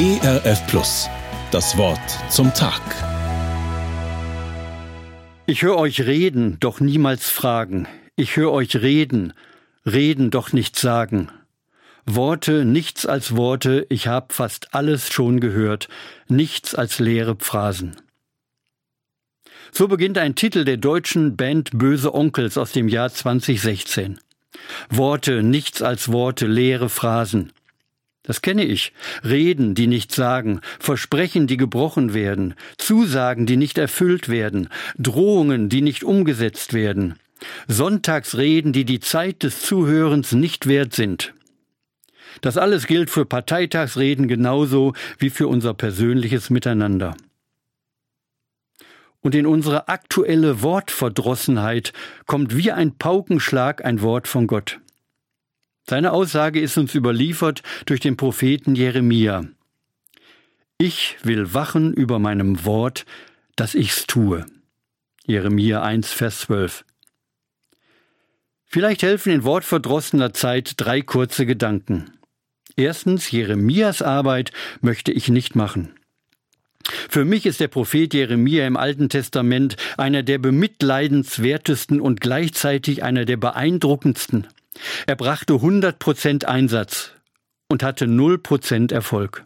ERF Plus. Das Wort zum Tag. Ich höre euch reden, doch niemals fragen. Ich höre euch reden, reden, doch nichts sagen. Worte, nichts als Worte, ich hab fast alles schon gehört, nichts als leere Phrasen. So beginnt ein Titel der deutschen Band Böse Onkels aus dem Jahr 2016. Worte, nichts als Worte, leere Phrasen. Das kenne ich. Reden, die nicht sagen, Versprechen, die gebrochen werden, Zusagen, die nicht erfüllt werden, Drohungen, die nicht umgesetzt werden, Sonntagsreden, die die Zeit des Zuhörens nicht wert sind. Das alles gilt für Parteitagsreden genauso wie für unser persönliches Miteinander. Und in unsere aktuelle Wortverdrossenheit kommt wie ein Paukenschlag ein Wort von Gott. Seine Aussage ist uns überliefert durch den Propheten Jeremia. Ich will wachen über meinem Wort, dass ich's tue. Jeremia 1, Vers 12. Vielleicht helfen in wortverdrossener Zeit drei kurze Gedanken. Erstens, Jeremias Arbeit möchte ich nicht machen. Für mich ist der Prophet Jeremia im Alten Testament einer der bemitleidenswertesten und gleichzeitig einer der beeindruckendsten. Er brachte 100% Einsatz und hatte 0% Erfolg.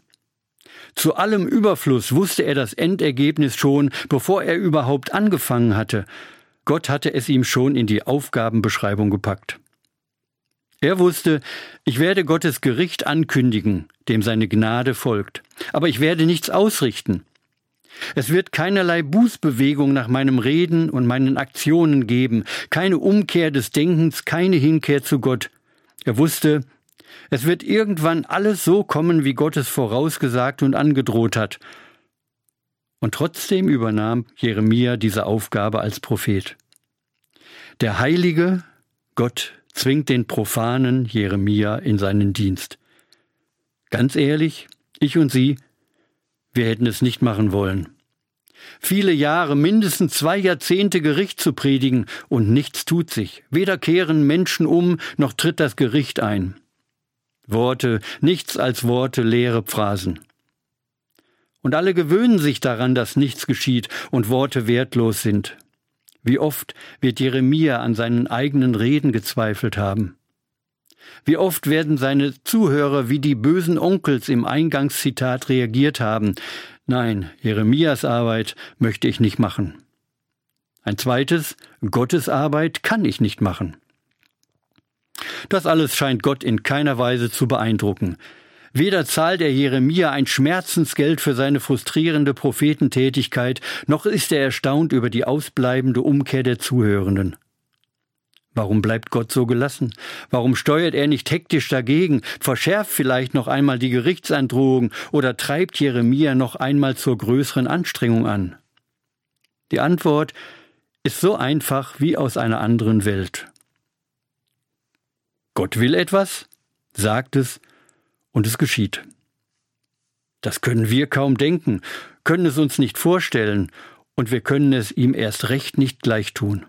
Zu allem Überfluss wusste er das Endergebnis schon, bevor er überhaupt angefangen hatte. Gott hatte es ihm schon in die Aufgabenbeschreibung gepackt. Er wusste, ich werde Gottes Gericht ankündigen, dem seine Gnade folgt, aber ich werde nichts ausrichten. Es wird keinerlei Bußbewegung nach meinem Reden und meinen Aktionen geben, keine Umkehr des Denkens, keine Hinkehr zu Gott. Er wusste, es wird irgendwann alles so kommen, wie Gott es vorausgesagt und angedroht hat. Und trotzdem übernahm Jeremia diese Aufgabe als Prophet. Der heilige Gott zwingt den profanen Jeremia in seinen Dienst. Ganz ehrlich, ich und Sie, wir hätten es nicht machen wollen. Viele Jahre, mindestens zwei Jahrzehnte Gericht zu predigen und nichts tut sich. Weder kehren Menschen um, noch tritt das Gericht ein. Worte, nichts als Worte, leere Phrasen. Und alle gewöhnen sich daran, dass nichts geschieht und Worte wertlos sind. Wie oft wird Jeremia an seinen eigenen Reden gezweifelt haben. Wie oft werden seine Zuhörer wie die bösen Onkels im Eingangszitat reagiert haben. Nein, Jeremias Arbeit möchte ich nicht machen. Ein zweites, Gottes Arbeit kann ich nicht machen. Das alles scheint Gott in keiner Weise zu beeindrucken. Weder zahlt er Jeremia ein Schmerzensgeld für seine frustrierende Prophetentätigkeit, noch ist er erstaunt über die ausbleibende Umkehr der Zuhörenden. Warum bleibt Gott so gelassen? Warum steuert er nicht hektisch dagegen, verschärft vielleicht noch einmal die Gerichtsandrohung oder treibt Jeremia noch einmal zur größeren Anstrengung an? Die Antwort ist so einfach wie aus einer anderen Welt. Gott will etwas, sagt es, und es geschieht. Das können wir kaum denken, können es uns nicht vorstellen, und wir können es ihm erst recht nicht gleich tun.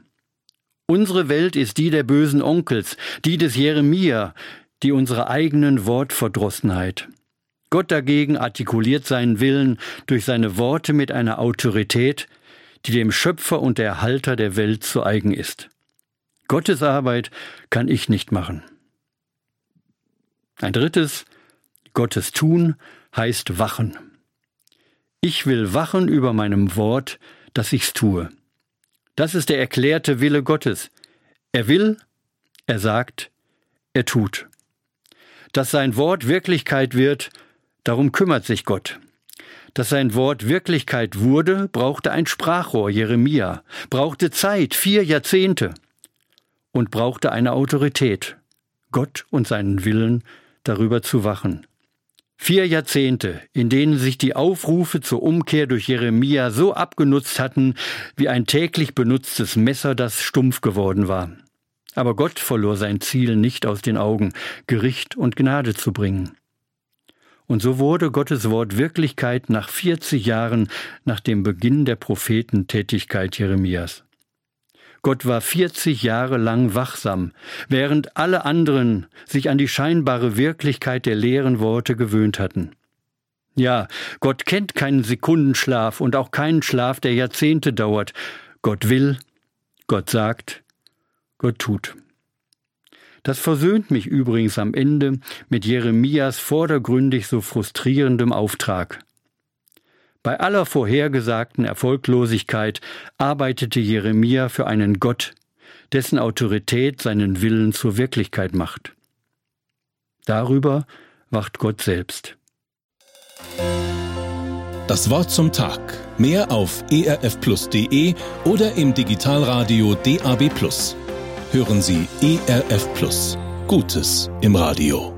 Unsere Welt ist die der bösen Onkels, die des Jeremia, die unserer eigenen Wortverdrossenheit. Gott dagegen artikuliert seinen Willen durch seine Worte mit einer Autorität, die dem Schöpfer und Erhalter der Welt zu eigen ist. Gottes Arbeit kann ich nicht machen. Ein drittes, Gottes Tun heißt wachen. Ich will wachen über meinem Wort, dass ich's tue. Das ist der erklärte Wille Gottes. Er will, er sagt, er tut. Dass sein Wort Wirklichkeit wird, darum kümmert sich Gott. Dass sein Wort Wirklichkeit wurde, brauchte ein Sprachrohr, Jeremia, brauchte Zeit, vier Jahrzehnte und brauchte eine Autorität, Gott und seinen Willen darüber zu wachen. Vier Jahrzehnte, in denen sich die Aufrufe zur Umkehr durch Jeremia so abgenutzt hatten, wie ein täglich benutztes Messer, das stumpf geworden war. Aber Gott verlor sein Ziel nicht aus den Augen, Gericht und Gnade zu bringen. Und so wurde Gottes Wort Wirklichkeit nach 40 Jahren nach dem Beginn der Prophetentätigkeit Jeremias. Gott war 40 Jahre lang wachsam, während alle anderen sich an die scheinbare Wirklichkeit der leeren Worte gewöhnt hatten. Ja, Gott kennt keinen Sekundenschlaf und auch keinen Schlaf, der Jahrzehnte dauert. Gott will, Gott sagt, Gott tut. Das versöhnt mich übrigens am Ende mit Jeremias vordergründig so frustrierendem Auftrag. Bei aller vorhergesagten Erfolglosigkeit arbeitete Jeremia für einen Gott, dessen Autorität seinen Willen zur Wirklichkeit macht. Darüber wacht Gott selbst. Das Wort zum Tag. Mehr auf erfplus.de oder im Digitalradio DAB. Hören Sie ERF Plus. Gutes im Radio.